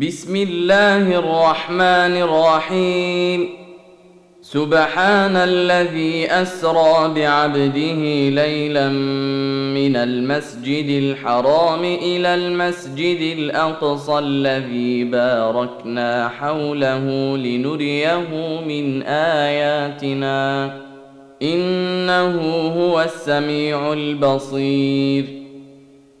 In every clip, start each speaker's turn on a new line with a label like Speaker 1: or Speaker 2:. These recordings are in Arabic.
Speaker 1: بسم الله الرحمن الرحيم. سبحان الذي أسرى بعبده ليلا من المسجد الحرام إلى المسجد الأقصى الذي باركنا حوله لنريه من آياتنا. إنه هو السميع البصير.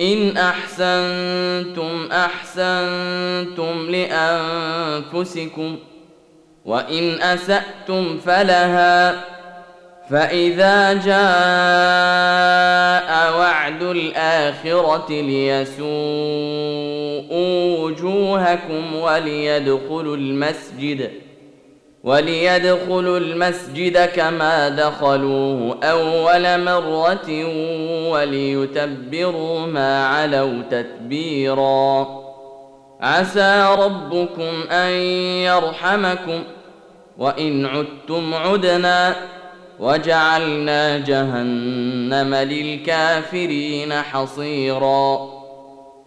Speaker 1: إن أحسنتم أحسنتم لأنفسكم وإن أسأتم فلها فإذا جاء وعد الآخرة ليسوءوا وجوهكم وليدخلوا المسجد وليدخلوا المسجد كما دخلوه أول مرة وليتبروا ما علوا تتبيرا. عسى ربكم أن يرحمكم وإن عدتم عدنا وجعلنا جهنم للكافرين حصيرا.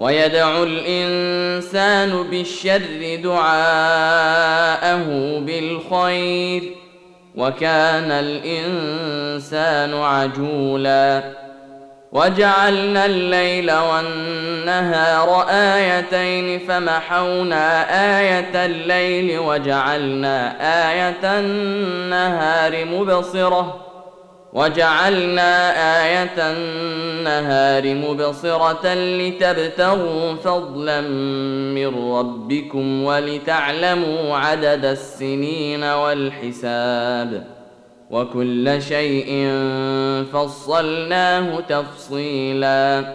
Speaker 1: ويدعو الإنسان بالشر دعاءه بالخير وكان الإنسان عجولا وجعلنا الليل والنهار آيتين فمحونا آية الليل وجعلنا آية النهار مبصرة وجعلنا آية النهار مبصرة لتبتغوا فضلا من ربكم ولتعلموا عدد السنين والحساب وكل شيء فصلناه تفصيلا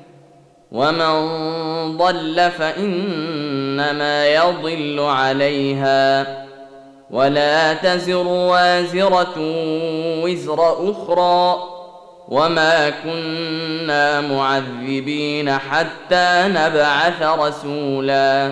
Speaker 1: ومن ضل فانما يضل عليها ولا تزر وازره وزر أخرى وما كنا معذبين حتى نبعث رسولا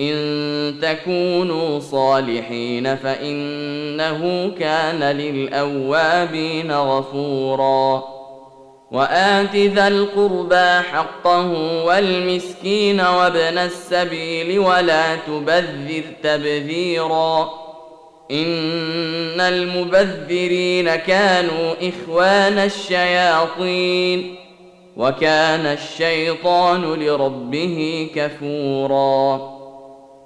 Speaker 1: إن تكونوا صالحين فإنه كان للأوابين غفوراً. وآت ذا القربى حقه والمسكين وابن السبيل ولا تبذر تبذيرا. إن المبذرين كانوا إخوان الشياطين. وكان الشيطان لربه كفوراً.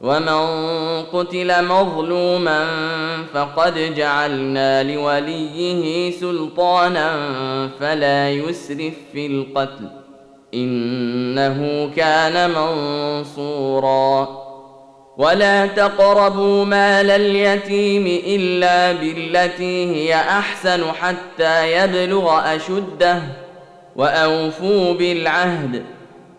Speaker 1: ومن قتل مظلوما فقد جعلنا لوليه سلطانا فلا يسرف في القتل. إنه كان منصورا. ولا تقربوا مال اليتيم إلا بالتي هي أحسن حتى يبلغ أشده وأوفوا بالعهد.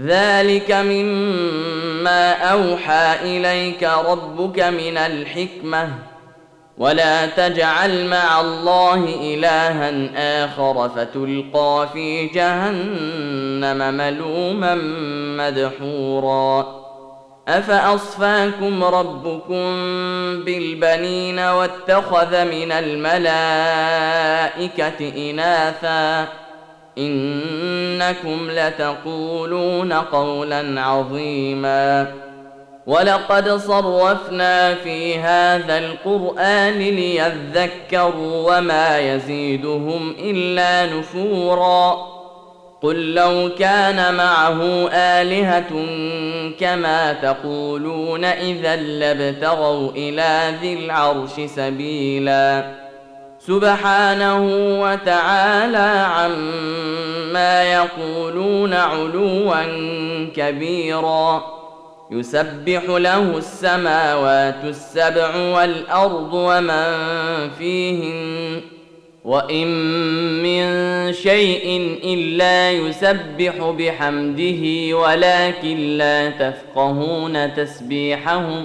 Speaker 1: ذلك مما اوحى اليك ربك من الحكمه ولا تجعل مع الله الها اخر فتلقى في جهنم ملوما مدحورا افاصفاكم ربكم بالبنين واتخذ من الملائكه اناثا إنكم لتقولون قولا عظيما. ولقد صرفنا في هذا القرآن ليذكروا وما يزيدهم إلا نفورا. قل لو كان معه آلهة كما تقولون إذا لابتغوا إلى ذي العرش سبيلا. سبحانه وتعالى عما يقولون علوا كبيرا. يسبح له السماوات السبع والأرض ومن فيهن. وإن من شيء إلا يسبح بحمده ولكن لا تفقهون تسبيحهم.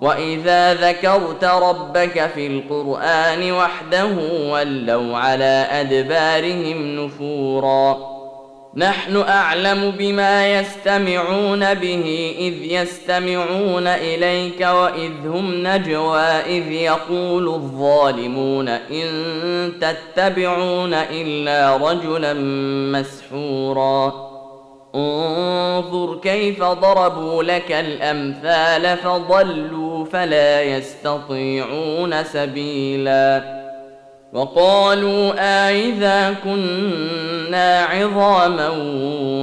Speaker 1: واذا ذكرت ربك في القران وحده ولوا على ادبارهم نفورا نحن اعلم بما يستمعون به اذ يستمعون اليك واذ هم نجوى اذ يقول الظالمون ان تتبعون الا رجلا مسحورا انظر كيف ضربوا لك الامثال فضلوا فلا يستطيعون سبيلا. وقالوا أإذا كنا عظاما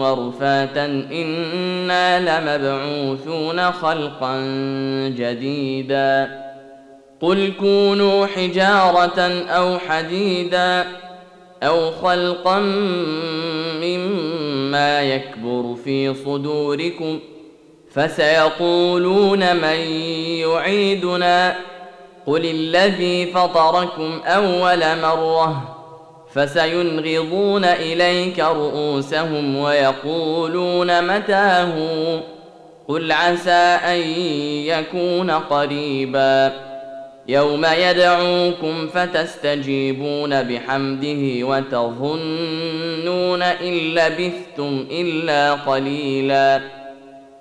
Speaker 1: ورفاتا إنا لمبعوثون خلقا جديدا. قل كونوا حجارة أو حديدا أو خلقا مما يكبر في صدوركم فسيقولون من يعيدنا قل الذي فطركم أول مرة فسينغضون إليك رؤوسهم ويقولون متاه قل عسى أن يكون قريبا يوم يدعوكم فتستجيبون بحمده وتظنون إن لبثتم إلا قليلا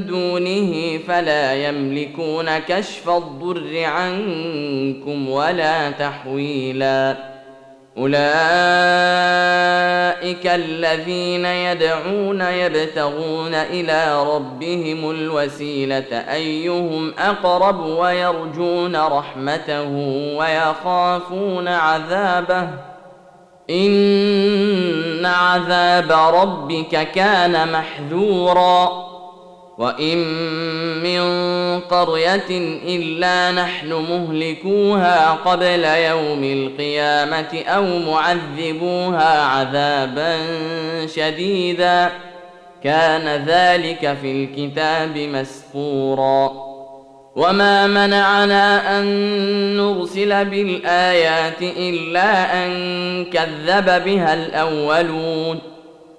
Speaker 1: دونه فلا يملكون كشف الضر عنكم ولا تحويلا. أولئك الذين يدعون يبتغون إلى ربهم الوسيلة أيهم أقرب ويرجون رحمته ويخافون عذابه. إن عذاب ربك كان محذورا. وان من قريه الا نحن مهلكوها قبل يوم القيامه أو معذبوها عذابا شديدا كان ذلك في الكتاب مسطورا وما منعنا ان نرسل بالايات الا ان كذب بها الاولون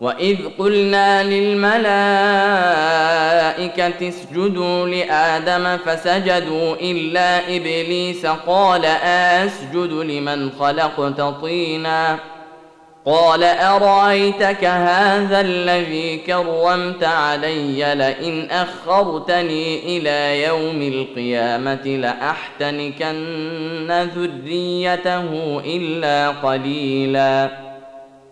Speaker 1: واذ قلنا للملائكه اسجدوا لادم فسجدوا الا ابليس قال اسجد لمن خلقت طينا قال ارايتك هذا الذي كرمت علي لئن اخرتني إلى يوم القيامه لاحتنكن ذريته الا قليلا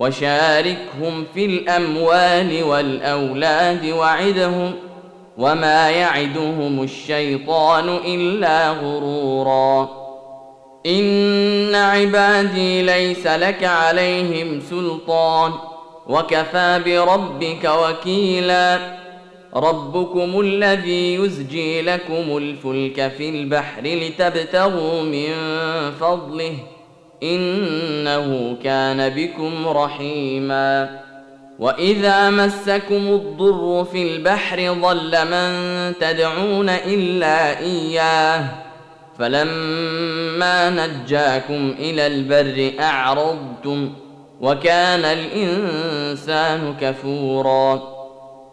Speaker 1: وشاركهم في الأموال والأولاد وعدهم وما يعدهم الشيطان إلا غرورا. إن عبادي ليس لك عليهم سلطان. وكفى بربك وكيلا. ربكم الذي يزجي لكم الفلك في البحر لتبتغوا من فضله. إنه كان بكم رحيما. وإذا مسكم الضر في البحر ضل من تدعون إلا إياه. فلما نجاكم إلى البر أعرضتم وكان الإنسان كفورا.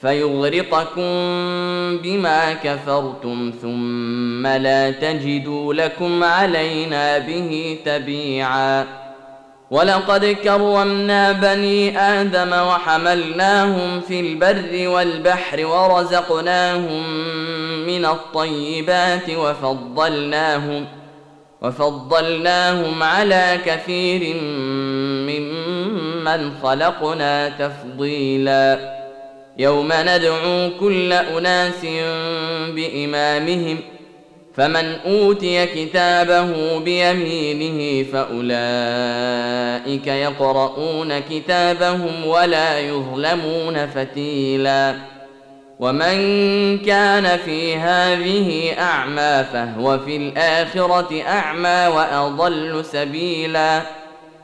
Speaker 1: فيغرقكم بما كفرتم ثم لا تجدوا لكم علينا به تبيعا. ولقد كرمنا بني آدم وحملناهم في البر والبحر ورزقناهم من الطيبات وفضلناهم وفضلناهم على كثير ممن خلقنا تفضيلاً. يوم ندعو كل أناس بإمامهم فمن أوتي كتابه بيمينه فأولئك يقرؤون كتابهم ولا يظلمون فتيلا. ومن كان في هذه أعمى فهو في الآخرة أعمى وأضل سبيلا.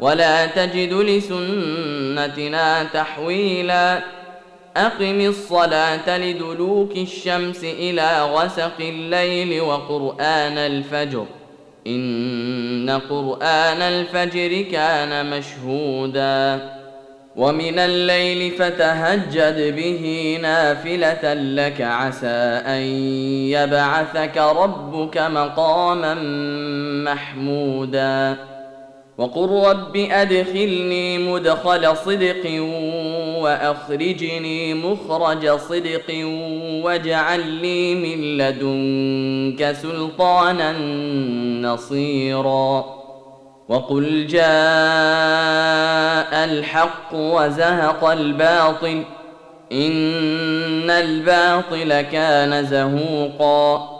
Speaker 1: ولا تجد لسنتنا تحويلا. أقم الصلاة لدلوك الشمس إلى غسق الليل وقرآن الفجر. إن قرآن الفجر كان مشهودا. ومن الليل فتهجد به نافلة لك عسى أن يبعثك ربك مقاما محمودا. وقل رب أدخلني مدخل صدق وأخرجني مخرج صدق واجعل لي من لدنك سلطانا نصيرا وقل جاء الحق وزهق الباطل إن الباطل كان زهوقا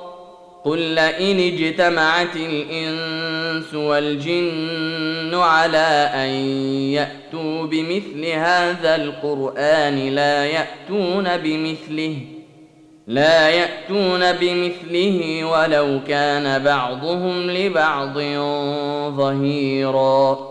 Speaker 1: قل لئن اجتمعت الانس والجن على ان ياتوا بمثل هذا القران لا ياتون بمثله لا ياتون بمثله ولو كان بعضهم لبعض ظهيرا.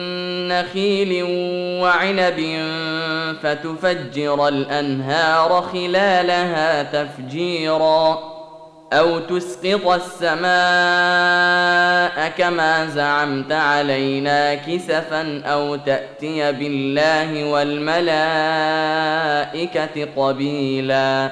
Speaker 1: نخيل وعنب فتفجر الأنهار خلالها تفجيرا أو تسقط السماء كما زعمت علينا كسفا أو تأتي بالله والملائكة قبيلا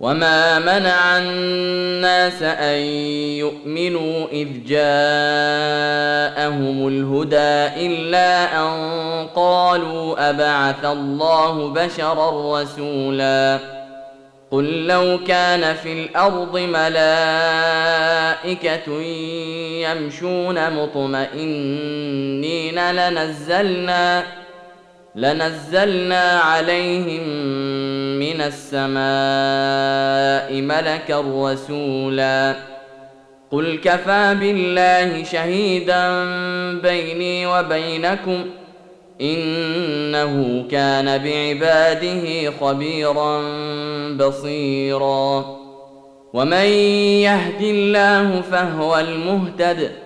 Speaker 1: وما منع الناس ان يؤمنوا اذ جاءهم الهدى الا ان قالوا ابعث الله بشرا رسولا قل لو كان في الأرض ملائكه يمشون مطمئنين لنزلنا لنزلنا عليهم من السماء ملكا رسولا. قل كفى بالله شهيدا بيني وبينكم إنه كان بعباده خبيرا بصيرا. ومن يهد الله فهو المهتد.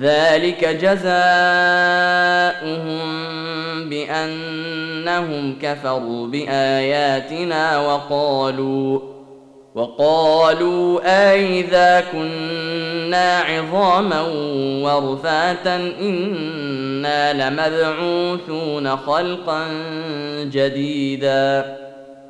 Speaker 1: ذلك جزاؤهم بأنهم كفروا بآياتنا وقالوا وقالوا أئذا كنا عظاما ورفاتا إنا لمبعوثون خلقا جديدا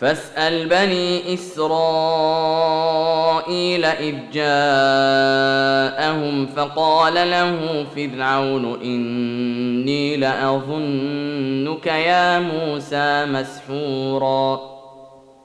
Speaker 1: فاسأل بني إسرائيل إذ جاءهم فقال له فرعون إني لأظنك يا موسى مسحورا.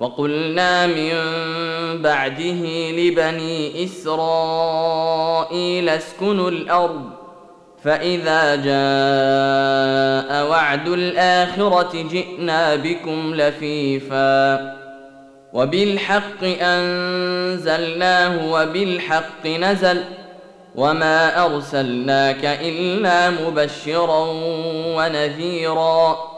Speaker 1: وقلنا من بعده لبني إسرائيل اسكنوا الأرض فإذا جاء وعد الآخرة جئنا بكم لفيفا. وبالحق أنزلناه وبالحق نزل وما أرسلناك إلا مبشرا ونذيرا.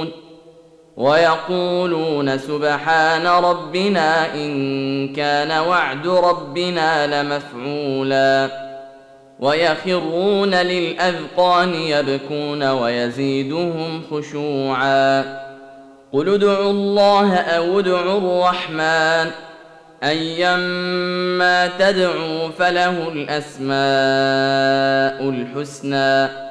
Speaker 1: ويقولون سبحان ربنا إن كان وعد ربنا لمفعولا. ويخرون للأذقان يبكون ويزيدهم خشوعا. قل ادعوا الله أو ادعوا الرحمن. أيما تدعوا فله الأسماء الحسنى.